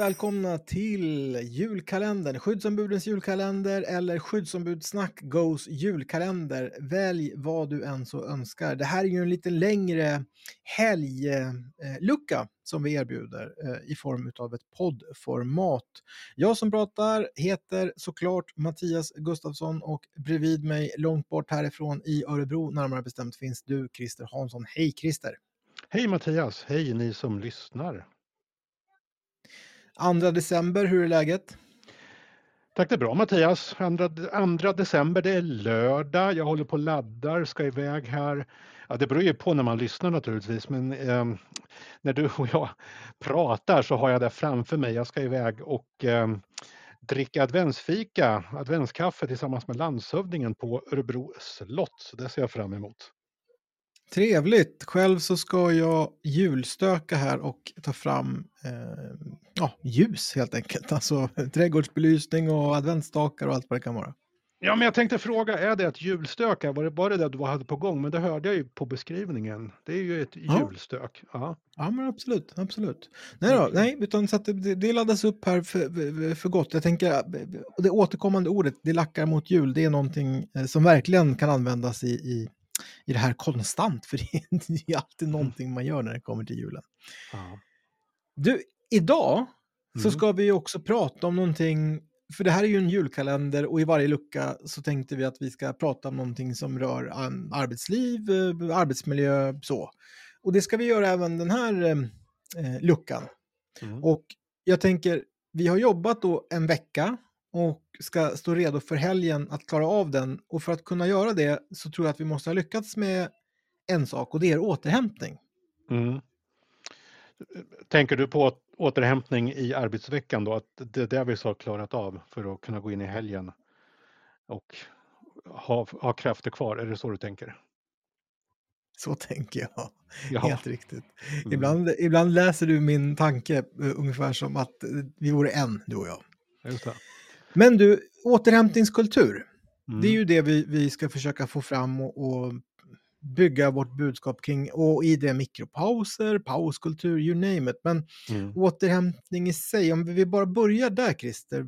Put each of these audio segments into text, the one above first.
Välkomna till julkalendern, skyddsombudens julkalender eller skyddsombudssnack Goes julkalender. Välj vad du än så önskar. Det här är ju en lite längre helglucka eh, som vi erbjuder eh, i form av ett poddformat. Jag som pratar heter såklart Mattias Gustafsson och bredvid mig långt bort härifrån i Örebro närmare bestämt finns du Christer Hansson. Hej Christer! Hej Mattias! Hej ni som lyssnar! 2 december, hur är läget? Tack det är bra Mattias. 2 december, det är lördag. Jag håller på och laddar, ska iväg här. Ja, det beror ju på när man lyssnar naturligtvis, men eh, när du och jag pratar så har jag det framför mig. Jag ska iväg och eh, dricka adventsfika, adventskaffe tillsammans med landshövdingen på Örebro slott. Så det ser jag fram emot. Trevligt! Själv så ska jag julstöka här och ta fram eh, ja, ljus helt enkelt. Alltså trädgårdsbelysning och adventsstakar och allt vad det kan vara. Ja, men jag tänkte fråga, är det att julstöka? Var det bara det du hade på gång? Men det hörde jag ju på beskrivningen. Det är ju ett ja. julstök. Ja. ja, men absolut, absolut. Nej då, nej, utan så att det, det laddas upp här för, för gott. Jag tänker, det återkommande ordet, det lackar mot jul, det är någonting eh, som verkligen kan användas i, i i det här konstant, för det är alltid mm. någonting man gör när det kommer till julen. Ja. Du, idag mm. så ska vi också prata om någonting, för det här är ju en julkalender och i varje lucka så tänkte vi att vi ska prata om någonting som rör arbetsliv, eh, arbetsmiljö, så. Och det ska vi göra även den här eh, eh, luckan. Mm. Och jag tänker, vi har jobbat då en vecka och ska stå redo för helgen att klara av den. Och för att kunna göra det så tror jag att vi måste ha lyckats med en sak och det är återhämtning. Mm. Tänker du på återhämtning i arbetsveckan då, att det är det vi har klarat av för att kunna gå in i helgen och ha, ha krafter kvar? Är det så du tänker? Så tänker jag. Jaha. Helt riktigt. Mm. Ibland, ibland läser du min tanke uh, ungefär som att vi vore en, du och jag. Just det. Men du, återhämtningskultur. Mm. Det är mm. ju det vi, vi ska försöka få fram och, och, bygga vårt budskap kring. Och i det mikropauser, pauskultur, you name it. Men mm. återhämtning i sig, om vi bara börjar där Christer.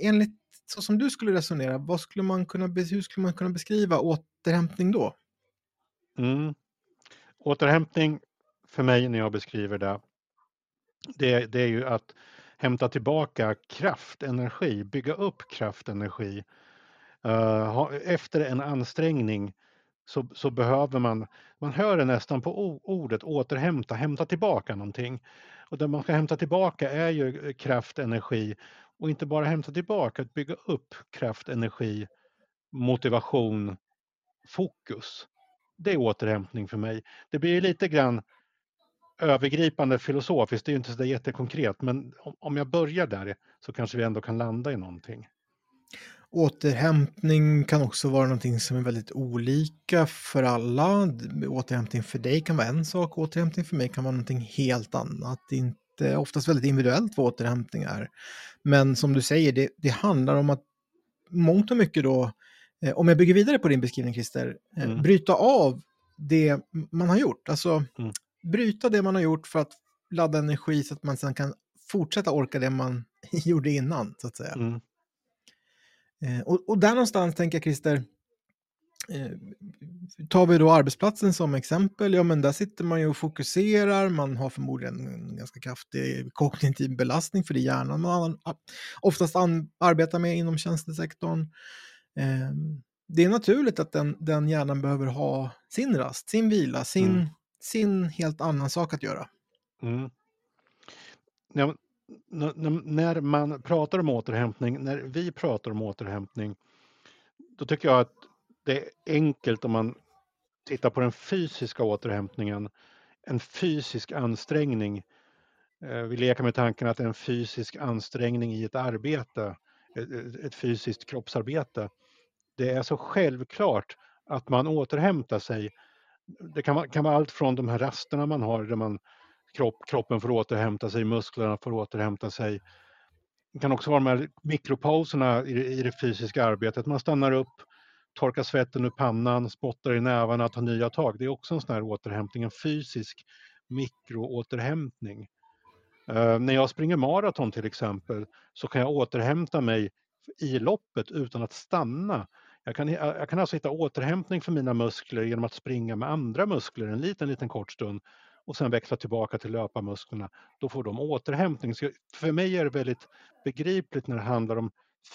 Enligt så som du skulle resonera, vad skulle man kunna, hur skulle man kunna beskriva återhämtning då? Mm. Återhämtning för mig när jag beskriver det, det, det är ju att hämta tillbaka kraftenergi, bygga upp kraftenergi. Uh, eh, efter en ansträngning så, så, behöver man, man hör det nästan på ordet återhämta, hämta tillbaka någonting. Och det man ska hämta tillbaka är ju eh, kraftenergi och inte bara hämta tillbaka, att bygga upp kraftenergi, motivation, fokus. Det är återhämtning för mig. Det blir lite grann övergripande filosofiskt, det är ju inte så jättekonkret, men om jag börjar där så kanske vi ändå kan landa i någonting. Återhämtning kan också vara någonting som är väldigt olika för alla. Återhämtning för dig kan vara en sak, återhämtning för mig kan vara någonting helt annat. Det är inte oftast väldigt individuellt vad återhämtning är. Men som du säger, det, det handlar om att mångt och mycket då, eh, om jag bygger vidare på din beskrivning Christer, eh, mm. bryta av det man har gjort. Alltså, mm bryta det man har gjort för att ladda energi så att man sen kan fortsätta orka det man gjorde innan, så att säga. Mm. Eh, och, och, där någonstans tänker jag, Christer, eh, tar vi då arbetsplatsen som exempel, ja men där sitter man ju och fokuserar, man har förmodligen en ganska kraftig kognitiv belastning för det är hjärnan man oftast an, arbetar med inom tjänstesektorn. Eh, det är naturligt att den, den hjärnan behöver ha sin rast, sin vila, sin mm sin helt annan sak att göra. Mm. Ja, när man pratar om återhämtning, när vi pratar om återhämtning, då tycker jag att det är enkelt om man tittar på den fysiska återhämtningen, en fysisk ansträngning. Eh, vi leker med tanken att en fysisk ansträngning i ett arbete, e-, e-, ett fysiskt kroppsarbete, det är så självklart att man återhämtar sig det kan vara, kan vara allt från de här rasterna man har där man, kropp, kroppen får återhämta sig, musklerna får återhämta sig. Det kan också vara de här mikropauserna i, i det fysiska arbetet. Man stannar upp, torkar svetten ur pannan, spottar i nävarna, tar nya tag. Det är också en sån här återhämtning, en fysisk mikroåterhämtning. Uh, när jag springer maraton till exempel så kan jag återhämta mig i loppet utan att stanna. Jag kan, jag kan alltså hitta återhämtning för mina muskler genom att springa med andra muskler en liten, liten kort stund och sen växla tillbaka till löparmusklerna. Då får de återhämtning. Så för mig är det väldigt begripligt när det handlar om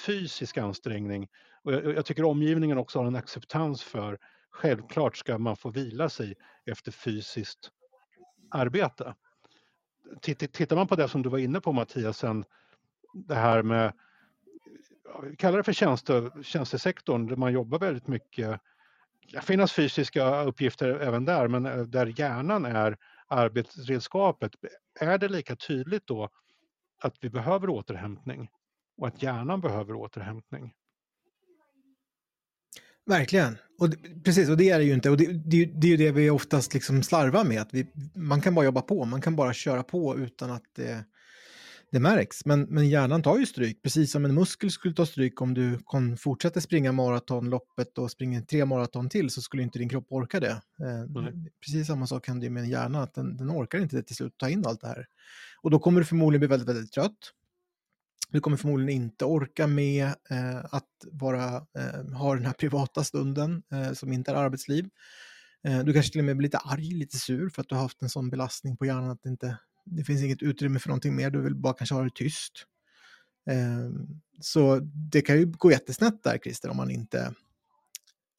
fysisk ansträngning. Och jag, jag tycker omgivningen också har en acceptans för självklart ska man få vila sig efter fysiskt arbete. Tittar man på det som du var inne på Mattias, det här med vi kallar det för tjänste, tjänstesektorn där man jobbar väldigt mycket. Det finns fysiska uppgifter även där, men eh, där hjärnan är arbetsredskapet. Är det lika tydligt då att vi behöver återhämtning och att hjärnan behöver återhämtning? Verkligen. Och det, precis, och det är det ju inte. Och det, det, det är ju det vi oftast liksom slarvar med. Att vi, man kan bara jobba på, man kan bara köra på utan att det, det märks. Men, men hjärnan tar ju stryk, precis som en muskel skulle ta stryk om du kon, fortsätter springa maratonloppet och springer tre maraton till så skulle inte din kropp orka det. Eh, mm. Precis samma sak händer ju med en hjärna, att den, den orkar inte till slut ta in allt det här. Och då kommer du förmodligen bli väldigt, väldigt trött. Du kommer förmodligen inte orka med eh, att vara, eh, ha den här privata stunden eh, som inte är arbetsliv. Eh, du kanske till och med blir lite arg, lite sur för att du har haft en sån belastning på hjärnan att det inte det finns inget utrymme för någonting mer, du vill bara kanske ha det tyst. Ehm, så det kan ju gå jättesnett där, Christer, om man inte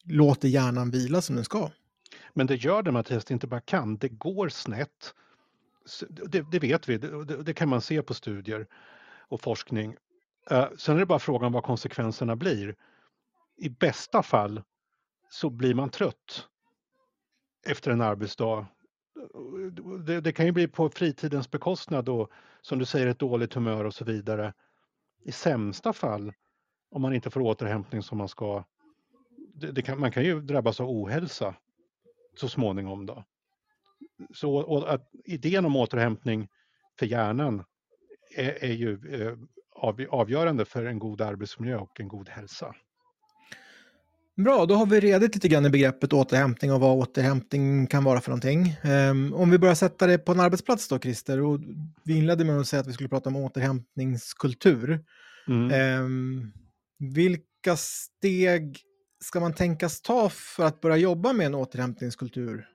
låter hjärnan vila som den ska. Men det gör det Mattias, det inte bara kan, det går snett. Det, det vet vi, det, det, kan man se på studier och forskning. Eh, sen är det bara frågan vad konsekvenserna blir. I bästa fall så blir man trött efter en arbetsdag det, det, kan ju bli på fritidens bekostnad och som du säger ett dåligt humör och så vidare. I sämsta fall, om man inte får återhämtning som man ska, det, det kan, man kan ju drabbas av ohälsa så småningom. Då. Så och att idén om återhämtning för hjärnan är, är ju eh, avgörande för en god arbetsmiljö och en god hälsa. Bra, då har vi redigt lite grann i begreppet återhämtning och vad återhämtning kan vara för någonting. Um, om vi börjar sätta det på en arbetsplats då, Christer. Och vi inledde med att säga att vi skulle prata om återhämtningskultur. Mm. Um, vilka steg ska man tänkas ta för att börja jobba med en återhämtningskultur?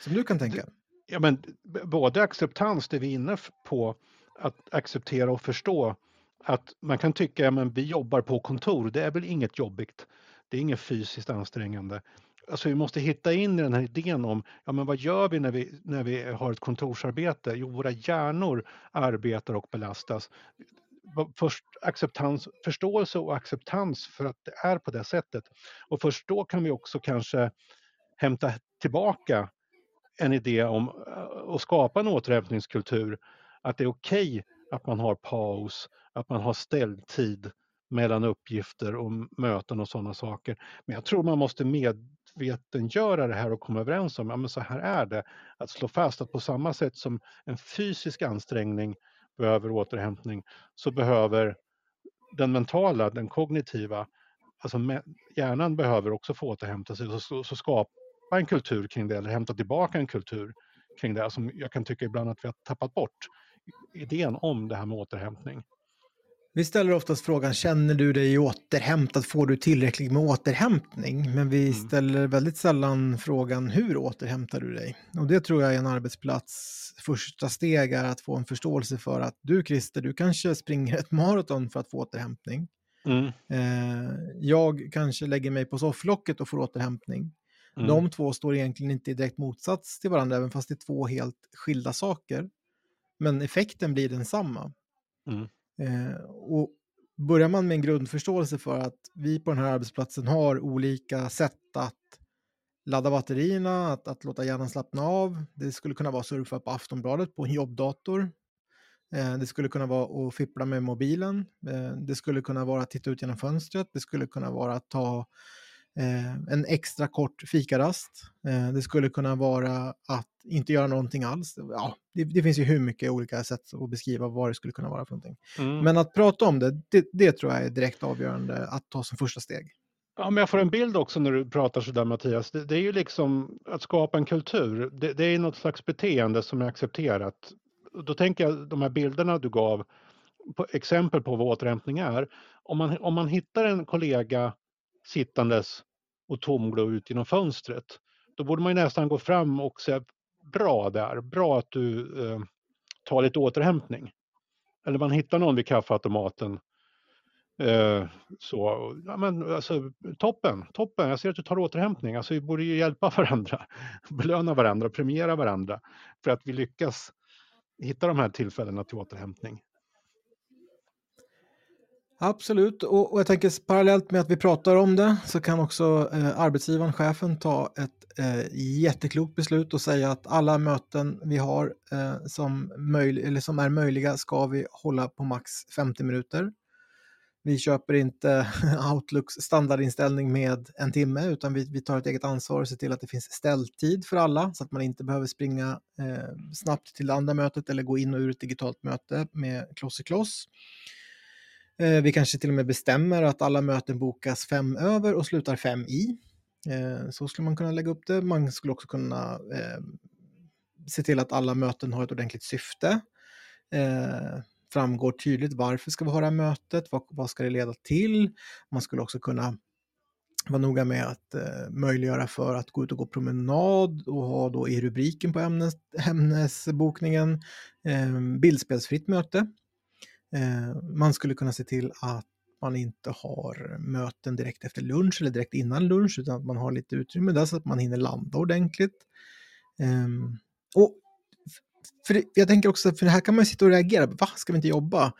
Som du kan tänka? Ja, men både acceptans, det vi är inne på, att acceptera och förstå att man kan tycka att vi jobbar på kontor, det är väl inget jobbigt. Det är inget fysiskt ansträngande. Alltså vi måste hitta in i den här idén om, ja men vad gör vi när vi, när vi har ett kontorsarbete? Jo, våra hjärnor arbetar och belastas. Först acceptans, förståelse och acceptans för att det är på det sättet. Och först då kan vi också kanske hämta tillbaka en idé om eh, att skapa en återhämtningskultur. Att det är okej okay att man har paus, att man har ställtid, mellan uppgifter och möten och sådana saker. Men jag tror man måste medvetengöra det här och komma överens om, ja men så här är det. Att slå fast att på samma sätt som en fysisk ansträngning behöver återhämtning så behöver den mentala, den kognitiva, alltså hjärnan behöver också få återhämta sig. Så, så skapa en kultur kring det eller hämta tillbaka en kultur kring det som jag kan tycka ibland att vi har tappat bort. Idén om det här med återhämtning. Vi ställer oftast frågan, känner du dig återhämtad? Får du tillräckligt med återhämtning? Men vi mm. ställer väldigt sällan frågan, hur återhämtar du dig? Och det tror jag är en arbetsplats första steg är att få en förståelse för att du Christer, du kanske springer ett maraton för att få återhämtning. Mm. Eh, jag kanske lägger mig på sofflocket och får återhämtning. Mm. De två står egentligen inte i direkt motsats till varandra, även fast det är två helt skilda saker. Men effekten blir densamma. Mm. Eh, och börjar man med en grundförståelse för att vi på den här arbetsplatsen har olika sätt att ladda batterierna, att, att låta hjärnan slappna av. Det skulle kunna vara att surfa på Aftonbladet på en jobbdator. Eh, det skulle kunna vara att fippla med mobilen. Eh, det skulle kunna vara att titta ut genom fönstret. Det skulle kunna vara att ta en extra kort fikarast. Eh, det skulle kunna vara att inte göra någonting alls. Ja, det, det, finns ju hur mycket olika sätt att beskriva vad det skulle kunna vara för någonting. Mm. Men att prata om det, det, det, tror jag är direkt avgörande att ta som första steg. Ja, men jag får en bild också när du pratar så där Mattias. Det, det är ju liksom att skapa en kultur. Det, det är något slags beteende som är accepterat då tänker jag de här bilderna du gav, på, exempel på vad återhämtning är. Om man, om man hittar en kollega sittandes och tomglo ut genom fönstret, då borde man ju nästan gå fram och säga bra där, bra att du eh, tar lite återhämtning. Eller man hittar någon vid kaffeautomaten. Eh, så, ja men alltså toppen, toppen, jag ser att du tar återhämtning. Alltså vi borde ju hjälpa varandra, belöna varandra, premiera varandra för att vi lyckas hitta de här tillfällena till återhämtning. Absolut, och, och, jag tänker parallellt med att vi pratar om det så kan också eh, arbetsgivaren, chefen, ta ett eh, jätteklokt beslut och säga att alla möten vi har eh, som, möj eller som är möjliga ska vi hålla på max 50 minuter. Vi köper inte Outlooks standardinställning med en timme utan vi, vi tar ett eget ansvar och ser till att det finns ställtid för alla så att man inte behöver springa eh, snabbt till det andra mötet eller gå in och ur ett digitalt möte med kloss i kloss. Eh, vi kanske till och med bestämmer att alla möten bokas fem över och slutar fem i. Eh, så skulle man kunna lägga upp det. Man skulle också kunna eh, se till att alla möten har ett ordentligt syfte. Eh, framgår tydligt varför ska vi ha det här mötet, vad, vad ska det leda till? Man skulle också kunna vara noga med att eh, möjliggöra för att gå ut och gå promenad och ha då i rubriken på ämnes, ämnesbokningen eh, bildspelsfritt möte. Eh, man skulle kunna se till att man inte har möten direkt efter lunch eller direkt innan lunch utan att man har lite utrymme där så att man hinner landa ordentligt. Ehm, och för jag tänker också, för det här kan man ju sitta och reagera, va, ska vi inte jobba?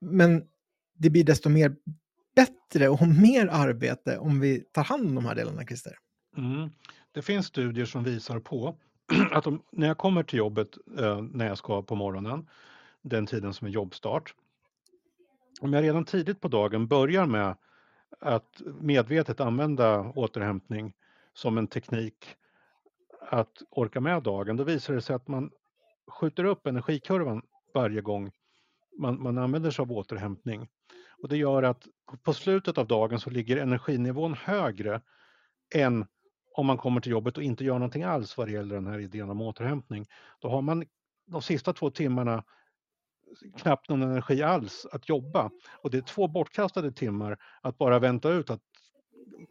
Men det blir desto mer bättre och mer arbete om vi tar hand om de här delarna, Christer. Mm. Det finns studier som visar på att om, när jag kommer till jobbet eh, när jag ska på morgonen, den tiden som är jobbstart, om jag redan tidigt på dagen börjar med att medvetet använda återhämtning som en teknik att orka med dagen, då visar det sig att man skjuter upp energikurvan varje gång man, man använder sig av återhämtning. Och det gör att på slutet av dagen så ligger energinivån högre än om man kommer till jobbet och inte gör någonting alls vad det gäller den här idén om återhämtning. Då har man de sista två timmarna knappt någon energi alls att jobba. Och det är två bortkastade timmar att bara vänta ut att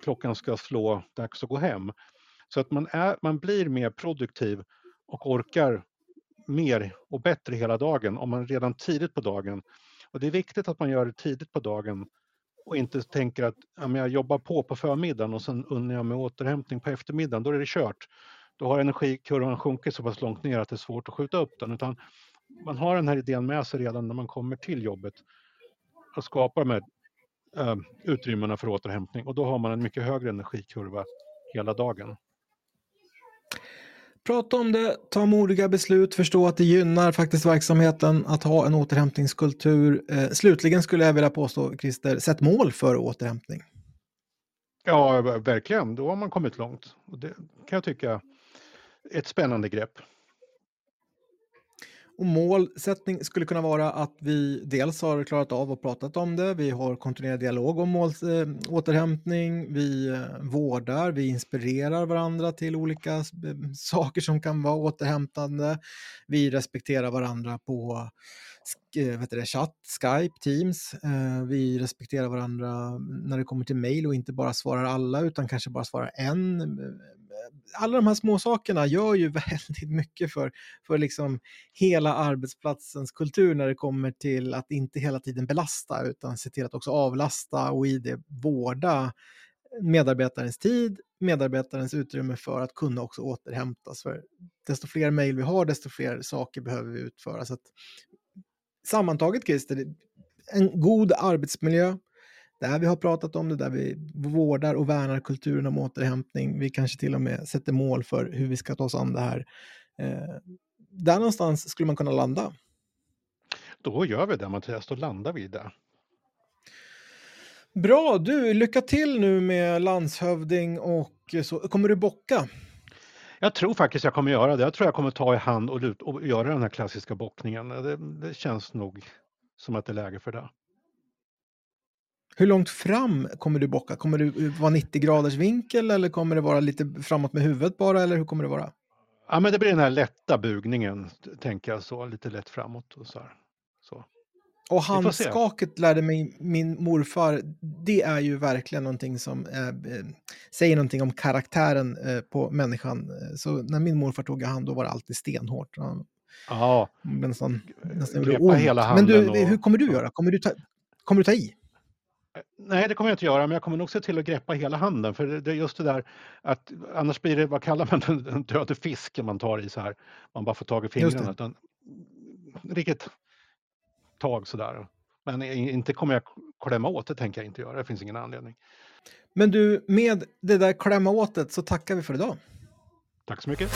klockan ska slå dags att gå hem. Så att man, är, man blir mer produktiv och orkar mer och bättre hela dagen om man redan tidigt på dagen. Och det är viktigt att man gör det tidigt på dagen och inte tänker att ja, jag jobbar på på förmiddagen och sen unnar jag mig återhämtning på eftermiddagen, då är det kört. Då har energikurvan sjunkit så pass långt ner att det är svårt att skjuta upp den. Utan man har den här idén med sig redan när man kommer till jobbet. Att skapa de här uh, utrymmena för återhämtning och då har man en mycket högre energikurva hela dagen. Prata om det, ta modiga beslut, förstå att det gynnar faktiskt verksamheten att ha en återhämtningskultur. Eh, slutligen skulle jag vilja påstå, Christer, sätt mål för återhämtning. Ja, verkligen. Då har man kommit långt. Och det kan jag tycka är ett spännande grepp. Och målsättning skulle kunna vara att vi dels har klarat av och pratat om det, vi har kontinuerlig dialog om mål, äh, eh, återhämtning, vi äh, vårdar, vi inspirerar varandra till olika äh, saker som kan vara återhämtande, vi respekterar varandra på vet det, chatt, Skype, Teams. vi respekterar varandra när det kommer till mail och inte bara svarar alla utan kanske bara svarar en alla de här små sakerna gör ju väldigt mycket för, för liksom hela arbetsplatsens kultur när det kommer till att inte hela tiden belasta utan se till att också avlasta och i det vårda medarbetarens tid, medarbetarens utrymme för att kunna också återhämtas. För desto fler mejl vi har, desto fler saker behöver vi utföra. Så att, sammantaget, Christer, en god arbetsmiljö, där vi har pratat om det, där vi vårdar och värnar kulturen om återhämtning. Vi kanske till och med sätter mål för hur vi ska ta oss an det här. Eh, där någonstans skulle man kunna landa. Då gör vi det Mattias, då landar vi där. Bra, du, lycka till nu med landshövding och så. Kommer du bocka? Jag tror faktiskt jag kommer göra det. Jag tror jag kommer ta i hand och, och göra den här klassiska bockningen. Det, det känns nog som att det är läge för det. Hur långt fram kommer du bocka? Kommer du vara 90 graders vinkel eller kommer det vara lite framåt med huvudet bara eller hur kommer det vara? Ja, men det blir den här lätta bugningen, tänker jag så, lite lätt framåt och så här. Så. Och handskaket lärde mig min morfar, det är ju verkligen någonting som eh, eh, säger någonting om karaktären eh, på människan. Så när min morfar tog i hand då var det alltid stenhårt. Ja, nästan, nästan greppa hela handen. Men du, och... hur kommer du göra? Kommer du ta, kommer du ta i? Nej, det kommer jag inte göra, men jag kommer nog se till att greppa hela handen. För det är just det där att annars blir det, vad kallar man det, en död fisk man tar i så här. Man bara får tag i fingrarna. Utan, riktigt tag sådär. Men inte kommer jag klämma åt, det tänker jag inte göra. Det finns ingen anledning. Men du, med det där klämma åtet så tackar vi för idag. Tack så mycket.